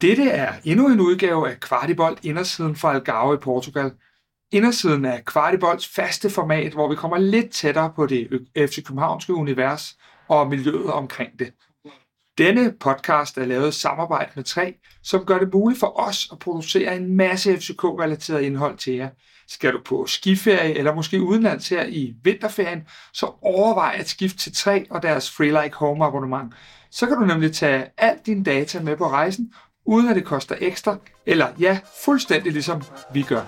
Dette er endnu en udgave af Kvartibold Indersiden fra Algarve i Portugal. Indersiden er Kvartibolts faste format, hvor vi kommer lidt tættere på det FC Københavnske univers og miljøet omkring det. Denne podcast er lavet i samarbejde med 3, som gør det muligt for os at producere en masse FCK-relateret indhold til jer. Skal du på skiferie eller måske udenlands her i vinterferien, så overvej at skifte til 3 og deres Free Like Home abonnement. Så kan du nemlig tage alt din data med på rejsen, uden at det koster ekstra, eller ja, fuldstændig ligesom vi gør.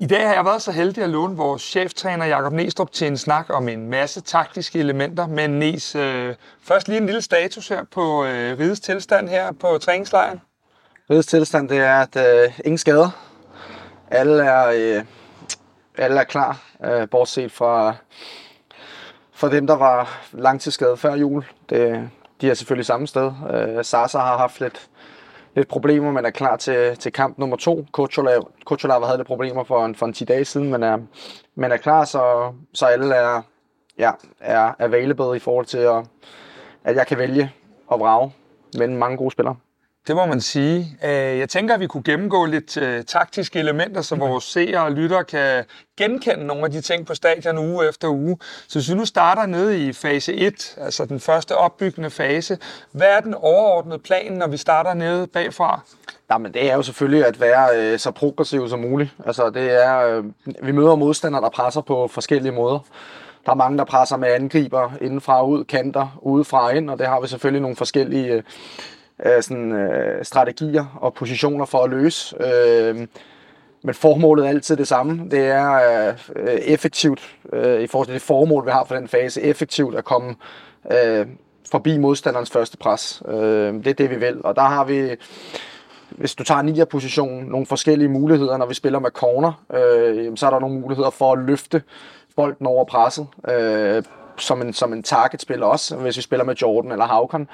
I dag har jeg været så heldig at låne vores cheftræner Jakob Næstrup til en snak om en masse taktiske elementer. Men Nes, øh, først lige en lille status her på øh, Rides tilstand her på træningslejren. Rides tilstand det er, at øh, ingen skader. Alle er, øh, alle er klar, øh, bortset fra, fra dem, der var langtidsskadet før jul. Det, de er selvfølgelig samme sted. Øh, Sasa har haft lidt, lidt problemer, men er klar til, til kamp nummer to. Kocholava havde lidt problemer for en, for en 10 dage siden, men er, men er klar, så, så alle er, ja, er available i forhold til, at, at jeg kan vælge og vrage mellem mange gode spillere. Det må man sige. Øh, jeg tænker, at vi kunne gennemgå lidt øh, taktiske elementer, så vores seere og lyttere kan genkende nogle af de ting på stadion uge efter uge. Så hvis vi nu starter nede i fase 1, altså den første opbyggende fase, hvad er den overordnede plan, når vi starter nede bagfra? Jamen, det er jo selvfølgelig at være øh, så progressiv som muligt. Altså, det er, øh, vi møder modstandere, der presser på forskellige måder. Der er mange, der presser med angriber indenfra og ud, kanter udefra og ind, og det har vi selvfølgelig nogle forskellige øh, øh, sådan, øh, strategier og positioner for at løse. Øh, men formålet er altid det samme. Det er øh, effektivt, øh, i forhold til det formål, vi har for den fase, effektivt at komme øh, forbi modstanderens første pres. Øh, det er det, vi vil. Og der har vi, hvis du tager 9'er positionen, nogle forskellige muligheder, når vi spiller med corner. Øh, så er der nogle muligheder for at løfte bolden over presset. Øh, som en, som en targetspiller også, hvis vi spiller med Jordan eller Havkon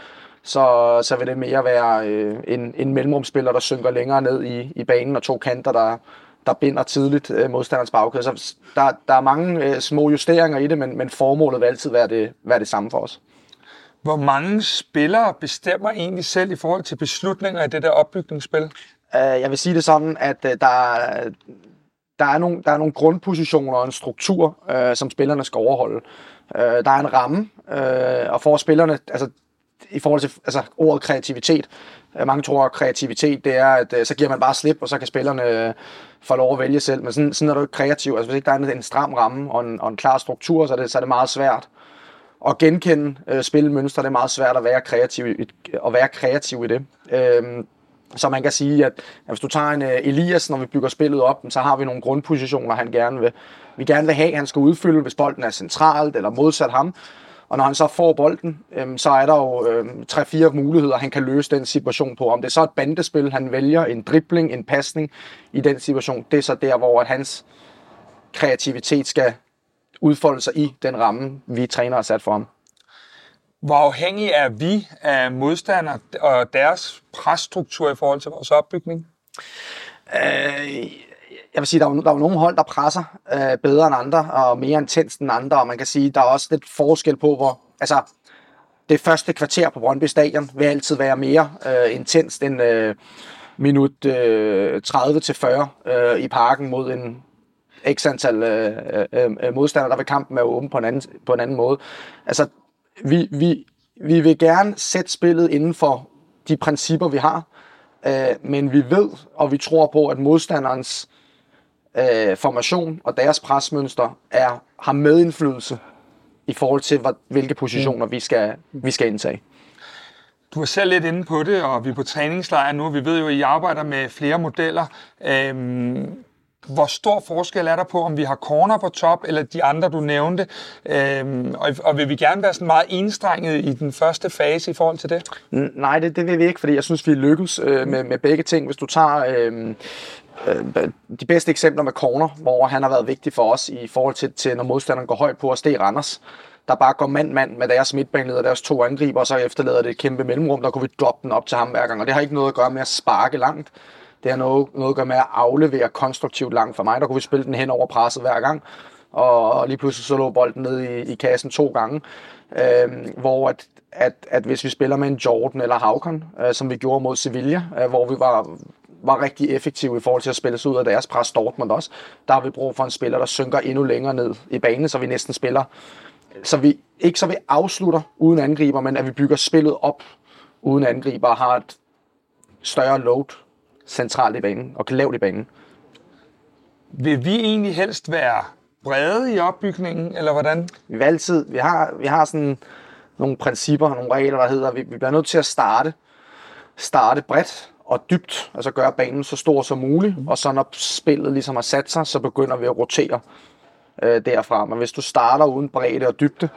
så, så vil det mere være øh, en, en mellemrumspiller, der synker længere ned i, i banen, og to kanter, der, der binder tidligt øh, modstanderens bagkæde. Så der, der er mange øh, små justeringer i det, men, men formålet vil altid være det, være det samme for os. Hvor mange spillere bestemmer egentlig selv i forhold til beslutninger i det der opbygningsspil? Uh, jeg vil sige det sådan, at uh, der, der, er nogle, der er nogle grundpositioner og en struktur, uh, som spillerne skal overholde. Uh, der er en ramme, uh, og for spillerne, altså i forhold til altså, ordet kreativitet. Øh, mange tror, at kreativitet det er, at øh, så giver man bare slip, og så kan spillerne øh, få lov at vælge selv. Men sådan, sådan er du ikke kreativ. Altså, hvis ikke der er en stram ramme og en, og en klar struktur, så er, det, så er det meget svært at genkende øh, spilmønstre. Det er meget svært at være kreativ, at være kreativ i det. Øhm, så man kan sige, at, at hvis du tager en uh, Elias, når vi bygger spillet op, så har vi nogle grundpositioner, han gerne vil, vi gerne vil have, han skal udfylde, hvis bolden er centralt eller modsat ham. Og når han så får bolden, øhm, så er der jo øhm, tre-fire muligheder, han kan løse den situation på. Om det er så et bandespil, han vælger, en dribling, en pasning i den situation, det er så der, hvor at hans kreativitet skal udfolde sig i den ramme, vi træner har sat for ham. Hvor afhængig er vi af modstandere og deres presstruktur i forhold til vores opbygning? Øh, jeg vil sige, der er, der er nogle hold, der presser øh, bedre end andre, og mere intens end andre, og man kan sige, der er også lidt forskel på, hvor, altså, det første kvarter på Brøndby Stadion vil altid være mere øh, intenst end øh, minut øh, 30-40 øh, i parken mod en x antal øh øh, øh, øh, modstandere, der vil kampen være åben på en anden, på en anden måde. Altså, vi, vi, vi vil gerne sætte spillet inden for de principper, vi har, øh, men vi ved, og vi tror på, at modstanderens øh, formation og deres presmønster er, har medindflydelse i forhold til, hvad, hvilke positioner mm. vi, skal, vi skal indtage. Du er selv lidt inde på det, og vi er på træningslejr nu. Vi ved jo, at I arbejder med flere modeller. Øhm, hvor stor forskel er der på, om vi har corner på top, eller de andre, du nævnte? Øhm, og, og vil vi gerne være sådan meget enstrenget i den første fase i forhold til det? Nej, det, det vil vi ikke, fordi jeg synes, vi lykkes øh, med, med begge ting. Hvis du tager øh, Øh, de bedste eksempler med corner, hvor han har været vigtig for os i forhold til, til når modstanderen går højt på os, det er Randers der bare går mand-mand med deres midtbaneleder, deres to angriber, og så efterlader det et kæmpe mellemrum, der kunne vi droppe den op til ham hver gang. Og det har ikke noget at gøre med at sparke langt. Det har noget, noget at gøre med at aflevere konstruktivt langt for mig. Der kunne vi spille den hen over presset hver gang, og, lige pludselig så lå bolden ned i, i kassen to gange. Øh, hvor at, at, at hvis vi spiller med en Jordan eller Havkon, øh, som vi gjorde mod Sevilla, øh, hvor vi var, var rigtig effektive i forhold til at spille sig ud af deres pres Dortmund også, der har vi brug for en spiller, der synker endnu længere ned i banen, så vi næsten spiller så vi ikke så vi afslutter uden angriber, men at vi bygger spillet op uden angriber og har et større load centralt i banen og lavt i banen. Vil vi egentlig helst være brede i opbygningen, eller hvordan? Vi vil altid, vi har, vi har sådan nogle principper, nogle regler, der hedder, vi, vi bliver nødt til at starte, starte bredt og dybt, altså gøre banen så stor som muligt, mm. og så når spillet ligesom har sat sig, så begynder vi at rotere øh, derfra. Men hvis du starter uden bredde og dybde,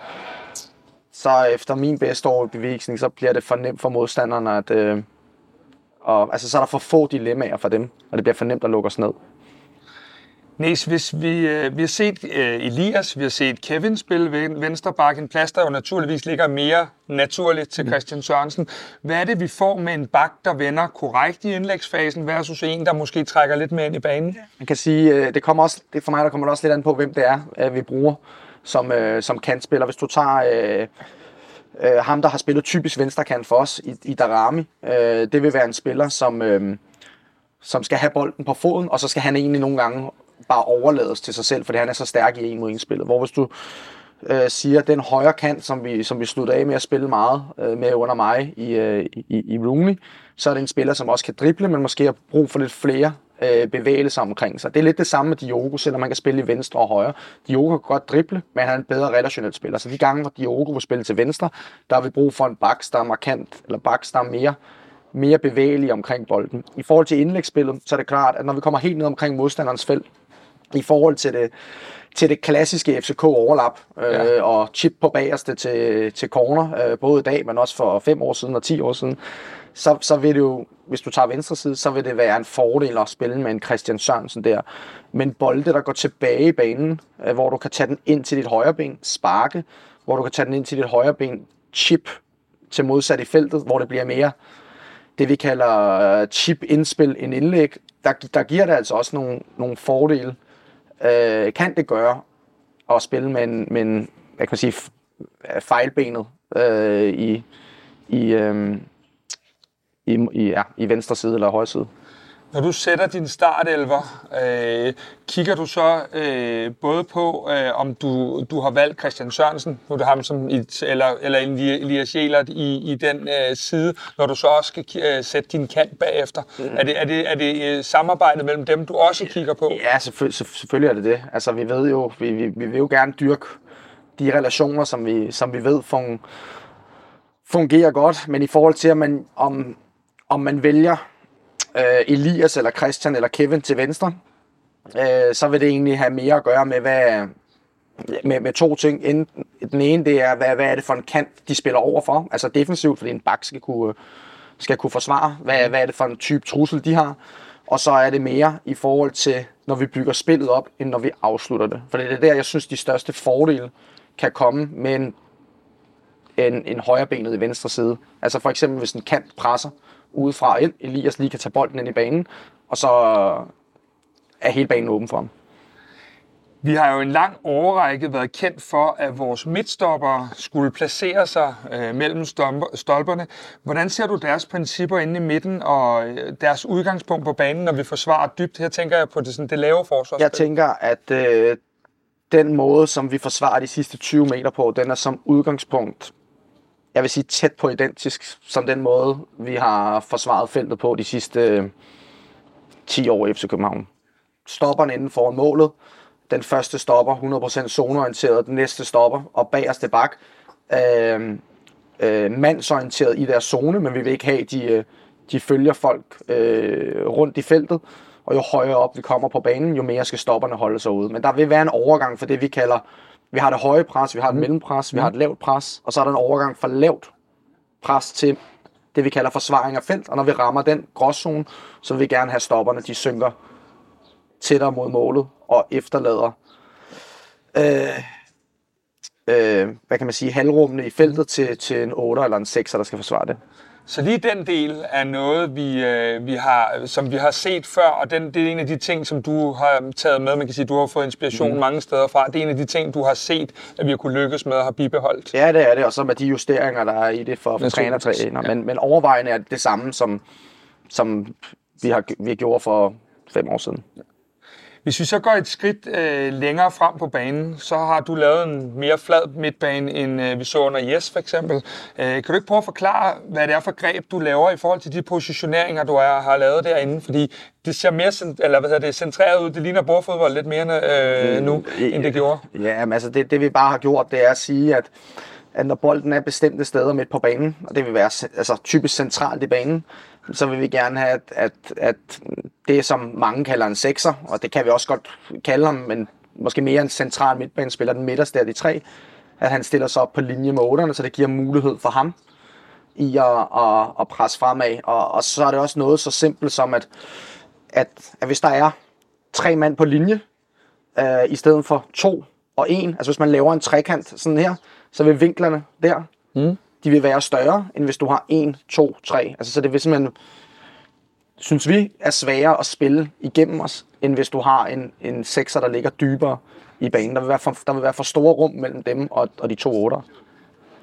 så efter min bedste overbevisning, så bliver det for nemt for modstanderne at... Øh, og, altså, så er der for få dilemmaer for dem, og det bliver for nemt at lukke os ned. Næs, hvis vi, øh, vi har set øh, Elias, vi har set Kevin spille venstre bakke, en plads, der jo naturligvis ligger mere naturligt til mm. Christian Sørensen. Hvad er det, vi får med en bak, der vender korrekt i indlægsfasen, versus en, der måske trækker lidt mere ind i banen? Man kan sige, øh, det kommer også, det for mig der kommer det også lidt an på, hvem det er, øh, vi bruger som, øh, som kantspiller. Hvis du tager... Øh, øh, ham, der har spillet typisk venstrekant for os i, i Darami, øh, det vil være en spiller, som, øh, som skal have bolden på foden, og så skal han egentlig nogle gange bare overlades til sig selv, fordi han er så stærk i en mod en spillet. Hvor hvis du øh, siger, den højre kant, som vi, som vi slutter af med at spille meget øh, med under mig i, øh, i, i Rooney, så er det en spiller, som også kan drible, men måske har brug for lidt flere øh, bevægelser omkring sig. Det er lidt det samme med Diogo, selvom man kan spille i venstre og højre. Diogo kan godt drible, men han er en bedre relationel spiller. Så de gange, hvor Diogo vil spille til venstre, der har vi brug for en baks, der er markant, eller baks, der er mere mere bevægelig omkring bolden. I forhold til indlægsspillet, så er det klart, at når vi kommer helt ned omkring modstanderens felt, i forhold til det, til det klassiske FCK overlap øh, ja. og chip på bagerste til, til corner, øh, både i dag, men også for fem år siden og 10 år siden, så, så vil det jo, hvis du tager venstre side, så vil det være en fordel at spille med en Christian Sørensen der. Men bolde, der går tilbage i banen, øh, hvor du kan tage den ind til dit højre ben, sparke, hvor du kan tage den ind til dit højre ben, chip til modsat i feltet, hvor det bliver mere det, vi kalder chip-indspil, en indlæg, der, der giver det altså også nogle, nogle fordele øh, kan det gøre at spille med en, med en hvad kan man sige, fejlbenet øh, i, i, øh, i, i, ja, i venstre side eller højre side. Når du sætter din startelver, øh, kigger du så øh, både på, øh, om du, du har valgt Christian Sørensen, nu er det ham som et, eller, eller Elias Sjælert i, i den øh, side, når du så også skal øh, sætte din kant bagefter. Mm. Er det, er det, er det øh, samarbejdet mellem dem, du også kigger på? Ja, selvfølgelig, selvfølgelig er det det. Altså, vi ved jo, vi, vi, vi vil jo gerne dyrke de relationer, som vi, som vi ved fun, fungerer godt, men i forhold til, om man, om, om man vælger øh, Elias eller Christian eller Kevin til venstre, øh, så vil det egentlig have mere at gøre med, hvad, med, med to ting. Den ene, det er, hvad, hvad er det for en kant, de spiller over for? Altså defensivt, fordi en bak skal kunne, skal kunne forsvare. Hvad, hvad er det for en type trussel, de har? Og så er det mere i forhold til, når vi bygger spillet op, end når vi afslutter det. For det er der, jeg synes, de største fordele kan komme med en, en, en højrebenet i venstre side. Altså for eksempel, hvis en kant presser, udefra ind. Elias lige kan tage bolden ind i banen, og så er hele banen åben for ham. Vi har jo en lang overrække været kendt for, at vores midtstopper skulle placere sig øh, mellem stolperne. Hvordan ser du deres principper inde i midten og øh, deres udgangspunkt på banen, når vi forsvarer dybt? Her tænker jeg på det, sådan, det lave forsvarsspil. Jeg tænker, at øh, den måde, som vi forsvarer de sidste 20 meter på, den er som udgangspunkt jeg vil sige, tæt på identisk som den måde, vi har forsvaret feltet på de sidste øh, 10 år i FC København. Stopperne inden foran målet. Den første stopper 100% zoneorienteret, den næste stopper og bagerste bak. Øh, øh, mandsorienteret i deres zone, men vi vil ikke have, de, øh, de følger folk øh, rundt i feltet. Og jo højere op vi kommer på banen, jo mere skal stopperne holde sig ude. Men der vil være en overgang for det, vi kalder vi har det høje pres, vi har et mm. mellempres, vi har et lavt pres, og så er der en overgang fra lavt pres til det, vi kalder forsvaring af felt. Og når vi rammer den gråzone, så vil vi gerne have stopperne, de synker tættere mod målet og efterlader øh, øh, hvad kan man sige, halvrummene i feltet til, til en 8 eller en 6, der skal forsvare det. Så lige den del er noget, vi, øh, vi har, som vi har set før, og den, det er en af de ting, som du har taget med. Man kan sige, du har fået inspiration mm. mange steder fra. Det er en af de ting, du har set, at vi har kunne lykkes med at have bibeholdt. Ja, det er det, og så med de justeringer, der er i det for, for træner. Ja. Men, men overvejende er det det samme, som, som vi har vi gjorde for fem år siden. Hvis vi så går et skridt øh, længere frem på banen, så har du lavet en mere flad midtbane, end øh, vi så under Yes for eksempel. Øh, kan du ikke prøve at forklare, hvad det er for greb, du laver i forhold til de positioneringer, du er, har lavet derinde? Fordi det ser mere eller hvad hedder det, centreret ud. Det ligner bordfodbold lidt mere øh, nu, mm, end det gjorde. Ja, men altså det, det vi bare har gjort, det er at sige, at at når bolden er bestemte steder midt på banen, og det vil være altså, typisk centralt i banen, så vil vi gerne have, at, at, at det, som mange kalder en sekser, og det kan vi også godt kalde ham, men måske mere en central midtbanespiller, den midterste af de tre, at han stiller sig op på linje med otterne, så det giver mulighed for ham i at, at, at presse fremad. Og, og så er det også noget så simpelt som, at, at, at hvis der er tre mand på linje, øh, i stedet for to og en, altså hvis man laver en trekant sådan her, så vil vinklerne der, mm de vil være større, end hvis du har 1, 2, 3. Altså, så det vil simpelthen, synes vi, er sværere at spille igennem os, end hvis du har en, en sekser, der ligger dybere i banen. Der vil være for, der vil være for store rum mellem dem og, og de to otter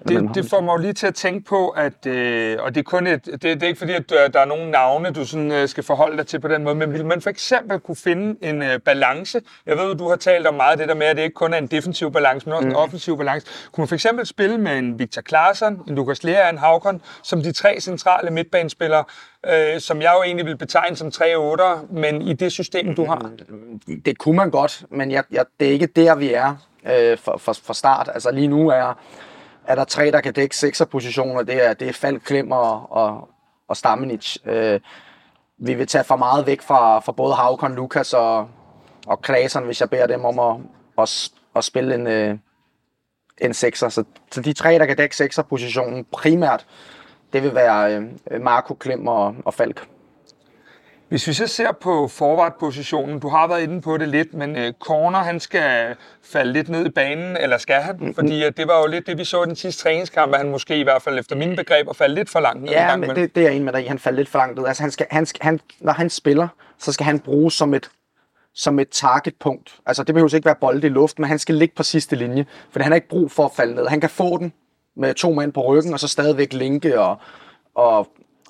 det, det får mig jo lige til at tænke på, at, øh, og det er kun et, det, det er ikke fordi, at der, der er nogen navne, du sådan, øh, skal forholde dig til på den måde, men vil man for eksempel kunne finde en øh, balance? Jeg ved, du har talt om meget det der med, at det ikke kun er en defensiv balance, men også mm. en offensiv balance. Kunne man for eksempel spille med en Victor Klaarsson, en Lukas Lea en Havkon, som de tre centrale midtbanespillere, øh, som jeg jo egentlig vil betegne som 3 8 men i det system, du har? Det kunne man godt, men jeg, jeg, det er ikke der, vi er øh, for, for, for start. Altså lige nu er er der tre, der kan dække sekserpositioner. Det er, det er Falk, Klemmer og, og, og Stamenic. Øh, vi vil tage for meget væk fra, fra både Havkon, Lukas og, og Klasen, hvis jeg beder dem om at, at, at spille en, øh, en sekser. Så, så de tre, der kan dække sekserpositionen primært, det vil være øh, Marco, Klemmer og, og Falk. Hvis vi så ser på forward-positionen, du har været inde på det lidt, men uh, Corner, han skal falde lidt ned i banen, eller skal han? Mm-hmm. Fordi uh, det var jo lidt det, vi så i den sidste træningskamp, at han måske i hvert fald efter mine begreber falde lidt for langt ned. Ja, men det, det er en med dig Han falder lidt for langt ned. Altså, han skal, han skal, han, når han spiller, så skal han bruges som et som et targetpunkt. Altså, det behøver ikke være bold i luft, men han skal ligge på sidste linje, for han har ikke brug for at falde ned. Han kan få den med to mand på ryggen, og så stadigvæk linke og, og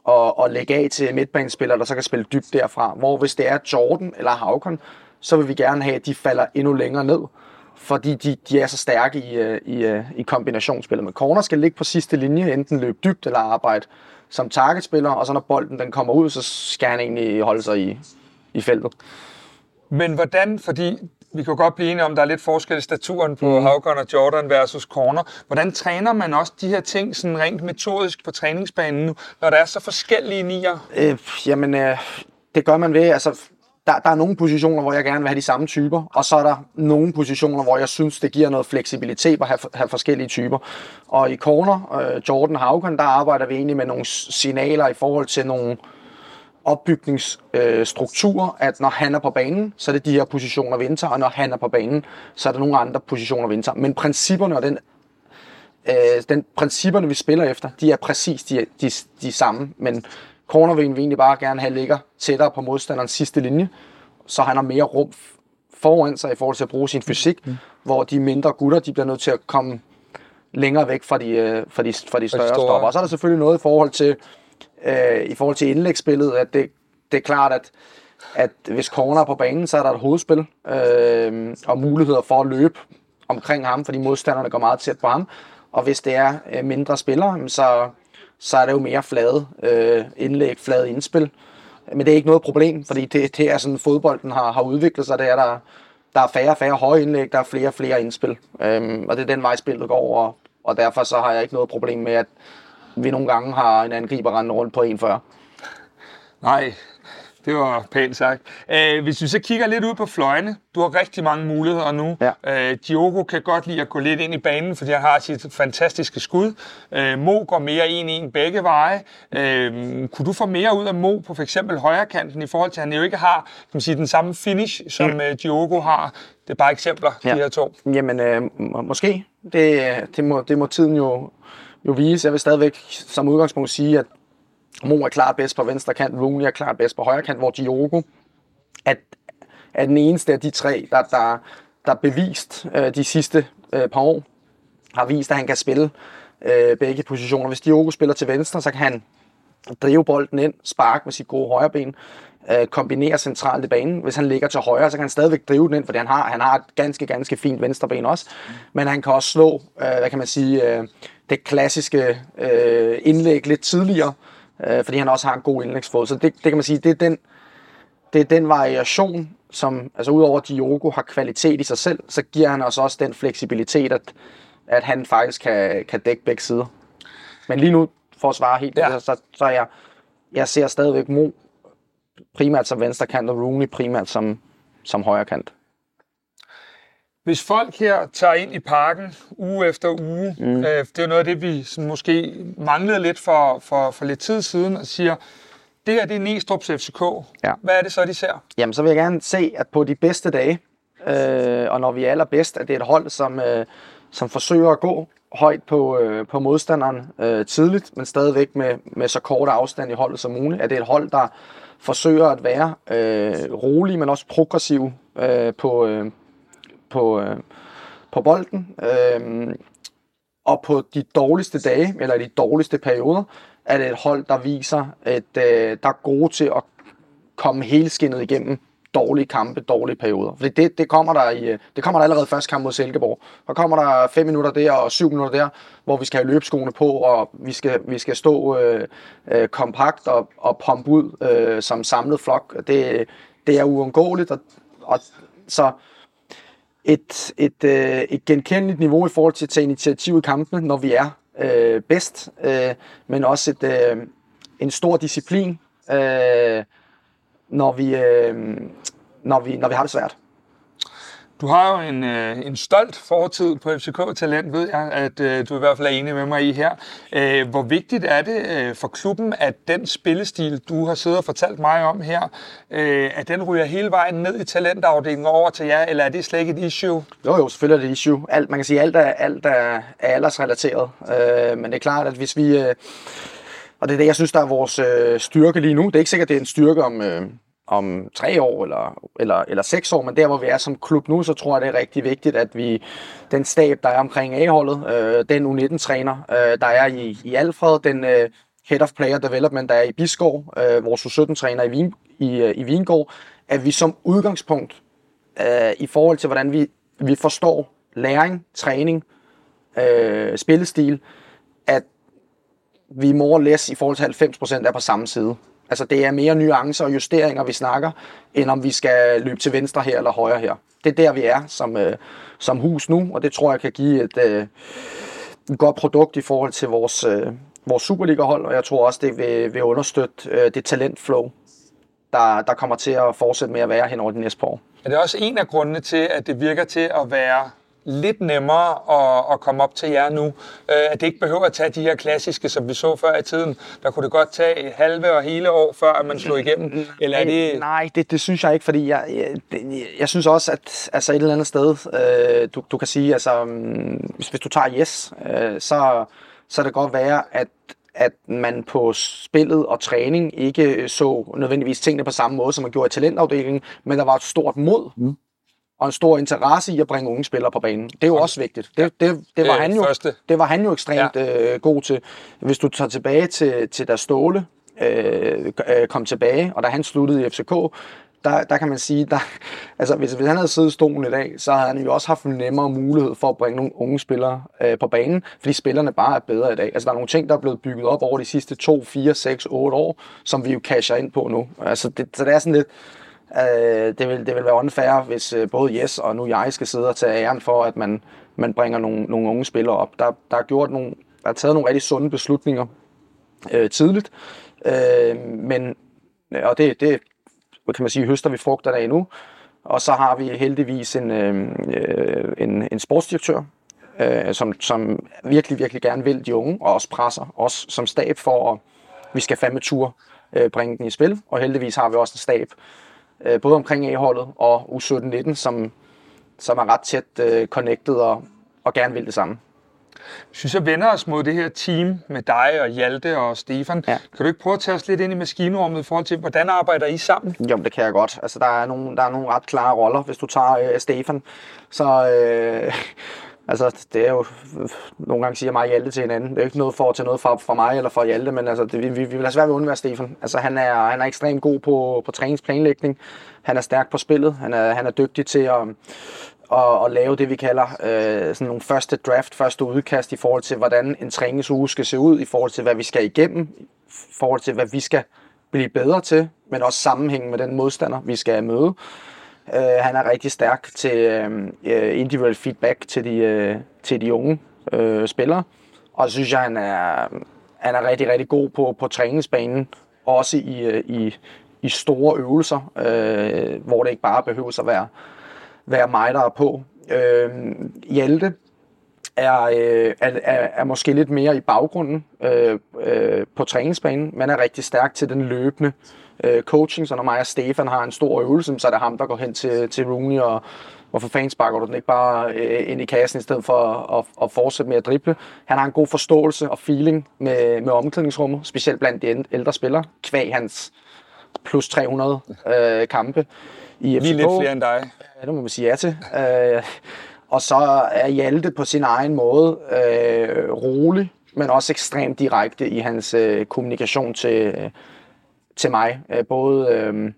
og, og lægge af til midtbanespillere, der så kan spille dybt derfra. Hvor hvis det er Jordan eller Havkon, så vil vi gerne have, at de falder endnu længere ned, fordi de, de er så stærke i, øh, i, øh, i kombinationsspillet. Men corner skal ligge på sidste linje, enten løbe dybt eller arbejde som targetspiller, og så når bolden den kommer ud, så skal han egentlig holde sig i, i feltet. Men hvordan, fordi vi kan godt blive enige om, at der er lidt forskel i staturen på mm. Havkon og Jordan versus Corner. Hvordan træner man også de her ting sådan rent metodisk på træningsbanen nu, når der er så forskellige nier? Øh, jamen, øh, det gør man ved, altså der, der er nogle positioner, hvor jeg gerne vil have de samme typer, og så er der nogle positioner, hvor jeg synes, det giver noget fleksibilitet at have, have forskellige typer. Og i corner, øh, Jordan Haugen, der arbejder vi egentlig med nogle signaler i forhold til nogle, øh, opbygningsstruktur, øh, at når han er på banen, så er det de her positioner, vi indtager, og når han er på banen, så er der nogle andre positioner, vi indtager. Men principperne og den, øh, den principperne, vi spiller efter, de er præcis de, de, de samme, men corner vil vi egentlig bare gerne have ligger tættere på modstanderens sidste linje, så han har mere rum foran sig i forhold til at bruge sin fysik, mm. hvor de mindre gutter, de bliver nødt til at komme længere væk fra de, øh, fra de, fra de større stopper. Og så er der selvfølgelig noget i forhold til øh, i forhold til indlægsspillet, at det, det er klart, at, at hvis corner er på banen, så er der et hovedspil øh, og muligheder for at løbe omkring ham, fordi modstanderne går meget tæt på ham. Og hvis det er øh, mindre spillere, så, så er det jo mere flade øh, indlæg, flade indspil. Men det er ikke noget problem, fordi det, det er sådan, fodbolden har, har udviklet sig. Det er, der, der er færre og færre høje indlæg, der er flere og flere indspil. Øhm, og det er den vej, spillet går, og, og derfor så har jeg ikke noget problem med, at, vi nogle gange har en angriber rende rundt på 1,40. Nej, det var pænt sagt. Øh, hvis vi så kigger lidt ud på fløjene, du har rigtig mange muligheder nu. Ja. Øh, Diogo kan godt lide at gå lidt ind i banen, fordi han har sit fantastiske skud. Øh, Mo går mere en en begge veje. Øh, kunne du få mere ud af Mo på f.eks. højre kanten i forhold til, at han jo ikke har kan man sige, den samme finish, som mm. Diogo har? Det er bare eksempler, ja. de her to. Jamen, øh, måske. Det, det, må, det må tiden jo jo vise. Jeg vil stadigvæk som udgangspunkt sige, at Mo er klart bedst på venstre kant, Rooney er klart bedst på højre kant, hvor Diogo er, er den eneste af de tre, der, der, der bevist øh, de sidste øh, par år, har vist, at han kan spille øh, begge positioner. Hvis Diogo spiller til venstre, så kan han drive bolden ind, sparke med sit gode højre ben, øh, kombinere centralt i banen. Hvis han ligger til højre, så kan han stadigvæk drive den ind, fordi han har, han har et ganske, ganske fint venstre ben også. Men han kan også slå, øh, hvad kan man sige, øh, det klassiske øh, indlæg lidt tidligere, øh, fordi han også har en god indlægsfod. Så det, det kan man sige, det er den, det er den variation, som, altså udover at Diogo har kvalitet i sig selv, så giver han os også den fleksibilitet, at, at han faktisk kan, kan dække begge sider. Men lige nu, for at svare helt, ja. så, så jeg, jeg ser stadigvæk Mo primært som venstre kant, og Rooney primært som, som højre kant. Hvis folk her tager ind i parken uge efter uge, mm. øh, det er noget af det, vi sådan måske manglede lidt for, for, for lidt tid siden, og siger, det her det er Næstrup's FCK. Ja. Hvad er det så, de ser? Jamen, så vil jeg gerne se, at på de bedste dage, øh, og når vi er allerbedst, at det er et hold, som, øh, som forsøger at gå højt på, øh, på modstanderen øh, tidligt, men stadigvæk med, med så kort afstand i holdet som muligt. At det er et hold, der forsøger at være øh, rolig, men også progressiv øh, på, øh, på, øh, på bolden. Øh, og på de dårligste dage, eller de dårligste perioder, er det et hold, der viser, at øh, der er gode til at komme helskinnet igennem dårlige kampe, dårlige perioder. Fordi det, det, kommer der i, øh, det kommer der allerede første kamp mod Silkeborg. Der kommer der fem minutter der og syv minutter der, hvor vi skal have løbeskoene på, og vi skal, vi skal stå øh, øh, kompakt og, og pumpe ud øh, som samlet flok. Det, det er uundgåeligt, og, og så et, et, øh, et genkendeligt niveau i forhold til at tage initiativ i kampene, når vi er øh, bedst, øh, men også et, øh, en stor disciplin, øh, når, vi, øh, når, vi, når vi har det svært. Du har jo en, øh, en stolt fortid på FCK Talent, ved jeg, at øh, du i hvert fald er enig med mig i her. Øh, hvor vigtigt er det øh, for klubben, at den spillestil, du har siddet og fortalt mig om her, øh, at den ryger hele vejen ned i talentafdelingen over til jer, eller er det slet ikke et issue? Jo, jo, selvfølgelig er det et issue. Alt, man kan sige, alt er, alt er, er aldersrelateret. Øh, men det er klart, at hvis vi... Øh, og det er det, jeg synes, der er vores øh, styrke lige nu. Det er ikke sikkert, det er en styrke om... Øh, om tre år eller, eller, eller seks år, men der hvor vi er som klub nu, så tror jeg, det er rigtig vigtigt, at vi, den stab, der er omkring A-holdet, øh, den U19-træner, øh, der er i, i Alfred, den øh, Head of Player Development, der er i Biskov, øh, vores U17-træner i, Vin, i, øh, i Vingård, at vi som udgangspunkt, øh, i forhold til hvordan vi, vi forstår læring, træning, øh, spillestil, at vi more less i forhold til 90% er på samme side. Altså det er mere nuancer og justeringer, vi snakker, end om vi skal løbe til venstre her eller højre her. Det er der, vi er som, øh, som hus nu, og det tror jeg kan give et, øh, et godt produkt i forhold til vores, øh, vores Superliga-hold, og jeg tror også, det vil, vil understøtte øh, det talentflow, der, der kommer til at fortsætte med at være hen over de næste par år. Er det også en af grundene til, at det virker til at være lidt nemmere at, at komme op til jer nu. Øh, at det ikke behøver at tage de her klassiske, som vi så før i tiden. Der kunne det godt tage halve og hele år, før at man slog igennem. Eller er det... Nej, det, det synes jeg ikke, fordi jeg, jeg, jeg synes også, at altså et eller andet sted, øh, du, du kan sige, altså, um, hvis, hvis du tager yes, øh, så, så det godt være, at at man på spillet og træning ikke så nødvendigvis tingene på samme måde, som man gjorde i talentafdelingen, men der var et stort mod. Mm og en stor interesse i at bringe unge spillere på banen. Det er jo også vigtigt. Det, det, det, var, han jo, det var han jo ekstremt ja. øh, god til. Hvis du tager tilbage til, til da Ståle øh, øh kom tilbage, og da han sluttede i FCK, der, der kan man sige, der, altså hvis, hvis han havde siddet i stolen i dag, så havde han jo også haft en nemmere mulighed for at bringe nogle unge spillere øh, på banen, fordi spillerne bare er bedre i dag. Altså der er nogle ting, der er blevet bygget op over de sidste 2, 4, 6, 8 år, som vi jo casher ind på nu. Altså det, så det er sådan lidt, Øh, det, vil, det vil være unfair, hvis øh, både Jes og nu jeg skal sidde og tage æren for, at man, man bringer nogle, nogle unge spillere op. Der, der, er gjort nogle, der er taget nogle rigtig sunde beslutninger øh, tidligt, øh, men og det, det kan man sige, høster vi frugter af nu. Og så har vi heldigvis en, øh, øh, en, en sportsdirektør, øh, som, som virkelig, virkelig gerne vil de unge, og også presser os som stab for, at vi skal fandme tur øh, bringe den i spil. Og heldigvis har vi også en stab, øh, både omkring A-holdet og U17-19, som, som er ret tæt øh, connected og, og gerne vil det samme. Hvis vi så vender os mod det her team med dig og Hjalte og Stefan, ja. kan du ikke prøve at tage os lidt ind i maskinrummet i forhold til, hvordan arbejder I sammen? Jo, det kan jeg godt. Altså, der er nogle, der er nogle ret klare roller, hvis du tager øh, Stefan. Så øh, altså, det er jo, nogle gange siger mig Hjalte til hinanden. Det er jo ikke noget for at tage noget fra, fra mig eller fra Hjalte, men altså, det, vi, vi, vi vil have svært ved at undvære Stefan. Altså, han er, han er ekstremt god på, på træningsplanlægning. Han er stærk på spillet. Han er, han er dygtig til at, at, at lave det, vi kalder øh, sådan nogle første draft, første udkast i forhold til, hvordan en træningsuge skal se ud, i forhold til, hvad vi skal igennem, i forhold til, hvad vi skal blive bedre til, men også sammenhængen med den modstander, vi skal møde. Øh, han er rigtig stærk til øh, øh individual feedback til de, øh, til de unge øh, spillere, og så synes jeg, han er, han er rigtig, rigtig god på, på træningsbanen, også i, øh, i, i store øvelser, øh, hvor det ikke bare behøver at være være mig, der er på. Øh, Hjalte er, øh, er, er, er måske lidt mere i baggrunden øh, øh, på træningsbanen, men er rigtig stærk til den løbende øh, coaching. Så når mig og Stefan har en stor øvelse, så er det ham, der går hen til, til Rooney og hvorfor fanden sparker du den ikke bare øh, ind i kassen, i stedet for at, at, at fortsætte med at drible. Han har en god forståelse og feeling med, med omklædningsrummet, specielt blandt de ældre spillere, kvæg hans plus 300 øh, kampe i FCK. Vi er lidt flere end dig. Ja, det må man sige ja til. Øh, og så er Hjalte på sin egen måde øh, rolig, men også ekstremt direkte i hans øh, kommunikation til, til mig. Øh, både øh,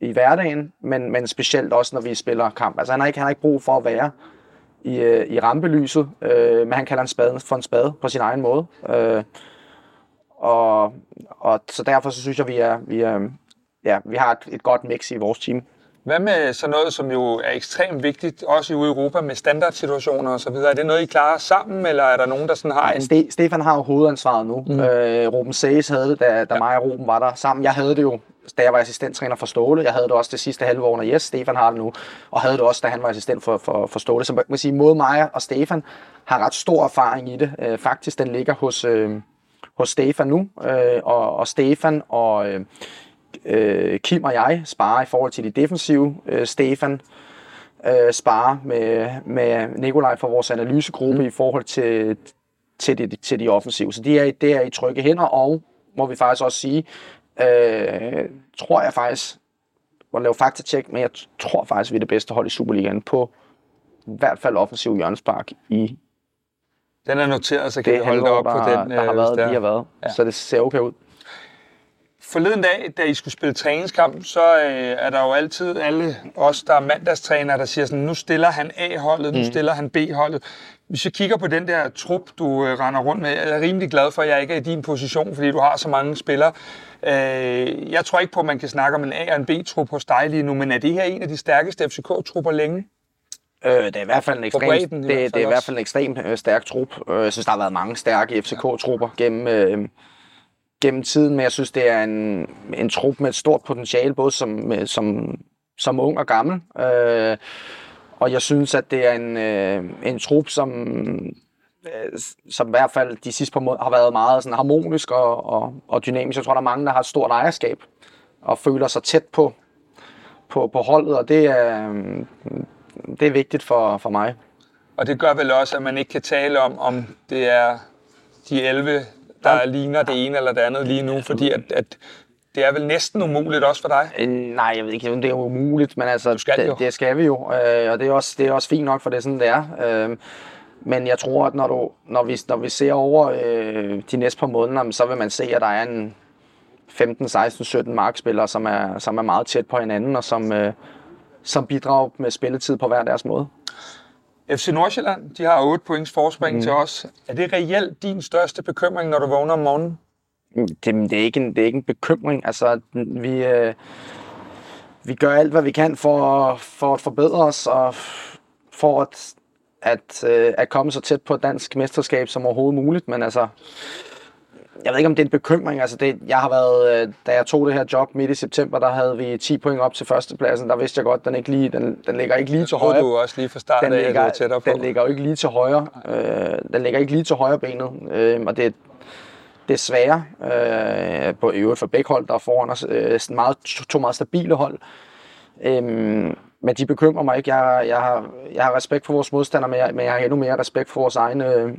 i hverdagen, men, men specielt også, når vi spiller kamp. Altså han har ikke, han har ikke brug for at være i, øh, i rampelyset, øh, men han kalder en spade for en spade på sin egen måde. Øh, og, og så derfor så synes jeg, vi er, vi er ja, vi har et, et godt mix i vores team. Hvad med sådan noget, som jo er ekstremt vigtigt, også i Europa med standardsituationer og så videre? Er det noget, I klarer sammen, eller er der nogen, der sådan har en... Ste- Stefan har jo hovedansvaret nu. Mm. Øh, Ruben Sages havde det, da, da ja. mig og Ruben var der sammen. Jeg havde det jo, da jeg var assistenttræner for Ståle. Jeg havde det også det sidste halve år, når yes, Stefan har det nu. Og havde det også, da han var assistent for, for, for Ståle. Så man kan sige, mod mig og Stefan har ret stor erfaring i det. Øh, faktisk, den ligger hos, øh, hos Stefan nu. Øh, og, og Stefan og... Øh, øh, Kim og jeg sparer i forhold til de defensive. Øh, Stefan øh, sparer med, med Nikolaj fra vores analysegruppe mm. i forhold til, til, de, til de offensive. Så de er, det er i trygge hænder, og må vi faktisk også sige, øh, tror jeg faktisk, at lave faktatjek, men jeg tror faktisk, vi er det bedste hold i Superligaen på i hvert fald offensiv hjørnespark i den er noteret, så kan vi holde op der, på den. Der har været, der. de har været. Ja. Så det ser okay ud. Forleden dag, da I skulle spille træningskamp, så øh, er der jo altid alle os, der er mandagstrænere, der siger sådan, nu stiller han A-holdet, nu mm. stiller han B-holdet. Hvis jeg kigger på den der trup, du øh, render rundt med, jeg er rimelig glad for, at jeg ikke er i din position, fordi du har så mange spillere. Øh, jeg tror ikke på, at man kan snakke om en A- og en B-trup hos dig lige nu, men er det her en af de stærkeste FCK-trupper længe? Øh, det er i hvert fald en ekstrem, bredden, det, det er i hvert fald en ekstrem øh, stærk trup. Øh, jeg synes, der har været mange stærke FCK-trupper gennem, øh, gennem tiden, men jeg synes, det er en, en trup med et stort potentiale, både som, som, som ung og gammel. Øh, og jeg synes, at det er en, øh, en trup, som, øh, som i hvert fald de sidste par måneder har været meget sådan harmonisk og, og, og dynamisk. Jeg tror, der er mange, der har et stort ejerskab og føler sig tæt på, på, på holdet, og det er, øh, det er vigtigt for, for mig. Og det gør vel også, at man ikke kan tale om, om det er de 11 der ja. ligner det ene eller det andet lige nu, fordi at, at det er vel næsten umuligt også for dig? Øh, nej, jeg ved ikke, om det er umuligt, men altså, skal det, det skal vi jo, øh, og det er, også, det er også fint nok, for det er sådan, det er. Øh, men jeg tror, at når, du, når, vi, når vi ser over øh, de næste par måneder, så vil man se, at der er en 15, 16, 17 markspillere, som er, som er meget tæt på hinanden, og som, øh, som bidrager med spilletid på hver deres måde. FC Nordsjælland, de har 8 points forspring mm. til os. Er det reelt din største bekymring, når du vågner om morgenen? Det, det, er, ikke en, det er ikke en bekymring. Altså, vi, øh, vi gør alt, hvad vi kan for, for at forbedre os, og for at, at, øh, at komme så tæt på et dansk mesterskab som overhovedet muligt. Men altså, jeg ved ikke, om det er en bekymring. Altså det, jeg har været, øh, da jeg tog det her job midt i september, der havde vi 10 point op til førstepladsen. Der vidste jeg godt, den ikke lige, den, den ligger ikke lige til højre. du også lige fra start den af, ligger, du tættere på. Den ligger jo ikke lige til højre. Øh, den ligger ikke lige til højre benet. Øh, og det, er svære øh, på øvrigt for begge hold, der er foran os. Øh, meget, to meget stabile hold. Øh, men de bekymrer mig ikke. Jeg, jeg, har, jeg har respekt for vores modstandere, men jeg, men jeg har endnu mere respekt for vores, egen, øh,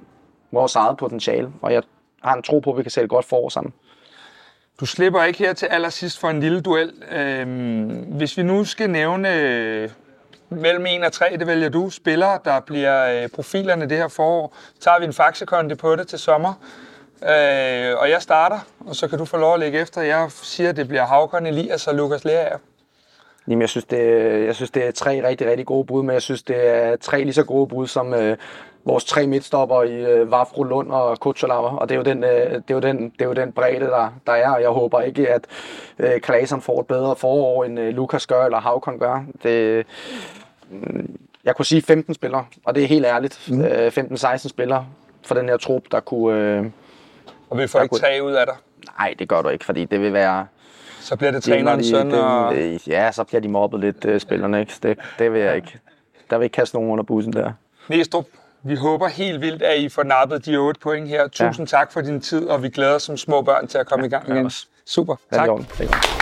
vores eget potentiale. Og jeg har en tro på, at vi kan sætte godt for sammen. Du slipper ikke her til allersidst for en lille duel. Øhm, hvis vi nu skal nævne øh, mellem 1 og 3, det vælger du, spillere, der bliver øh, profilerne det her forår, tager vi en faxekonti på det til sommer. Øh, og jeg starter, og så kan du få lov at lægge efter. Jeg siger, at det bliver Havkon, Elias og Lukas Lerager. Jamen, jeg synes, det, jeg synes, det er tre rigtig, rigtig gode bud, men jeg synes, det er tre lige så gode bud som øh, vores tre midtstopper i øh, Vafro Lund og Kutsulava. Og det er jo den, øh, det er jo den, det er jo den bredde, der, der er, og jeg håber ikke, at øh, Klasen får et bedre forår, end øh, Lukas gør, eller Havkon gør. Det, øh, jeg kunne sige 15 spillere, og det er helt ærligt. Mm. Øh, 15-16 spillere for den her trup, der kunne... Øh, og vi får ikke kunne... tre ud af dig? Nej, det gør du ikke, fordi det vil være... Så bliver det træneren søn og... Ja, så bliver de mobbet lidt, uh, spillerne. Ikke? Det, det vil jeg ikke. Der vil ikke kaste nogen under bussen der. Næstrup, vi håber helt vildt, at I får nappet de 8 point her. Tusind ja. tak for din tid, og vi glæder os som små børn til at komme ja, i gang igen. Super. Tak. Det